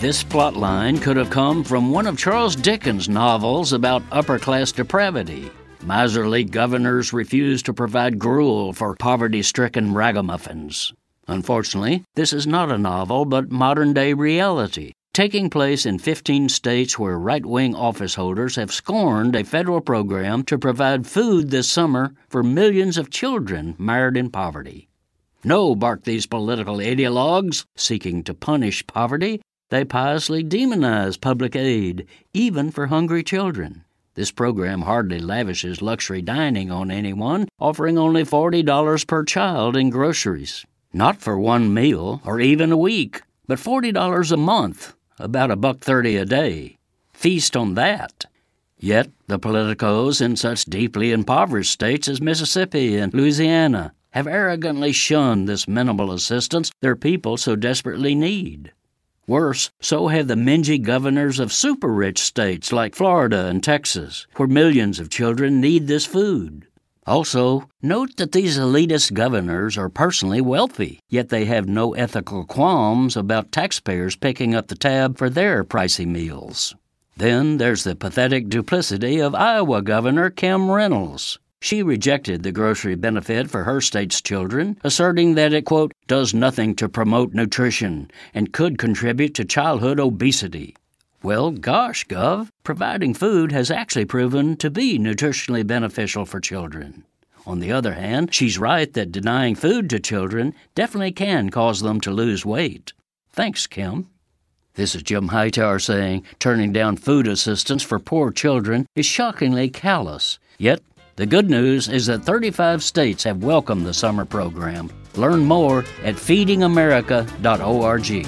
This plotline could have come from one of Charles Dickens' novels about upper class depravity. Miserly governors refuse to provide gruel for poverty stricken ragamuffins. Unfortunately, this is not a novel, but modern day reality, taking place in 15 states where right wing office holders have scorned a federal program to provide food this summer for millions of children mired in poverty. No, bark these political ideologues seeking to punish poverty. They piously demonize public aid, even for hungry children. This program hardly lavishes luxury dining on anyone, offering only $40 per child in groceries. Not for one meal or even a week, but $40 a month, about a buck 30 a day. Feast on that. Yet the politicos in such deeply impoverished states as Mississippi and Louisiana have arrogantly shunned this minimal assistance their people so desperately need. Worse, so have the mingy governors of super rich states like Florida and Texas, where millions of children need this food. Also, note that these elitist governors are personally wealthy, yet they have no ethical qualms about taxpayers picking up the tab for their pricey meals. Then there's the pathetic duplicity of Iowa Governor Kim Reynolds. She rejected the grocery benefit for her state's children, asserting that it, quote, does nothing to promote nutrition and could contribute to childhood obesity. Well, gosh, Gov, providing food has actually proven to be nutritionally beneficial for children. On the other hand, she's right that denying food to children definitely can cause them to lose weight. Thanks, Kim. This is Jim Hightower saying turning down food assistance for poor children is shockingly callous. Yet the good news is that 35 states have welcomed the summer program. Learn more at feedingamerica.org.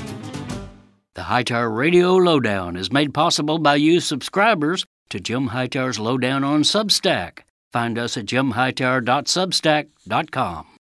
The Hightower Radio Lowdown is made possible by you subscribers to Jim Hightower's Lowdown on Substack. Find us at jimhightower.substack.com.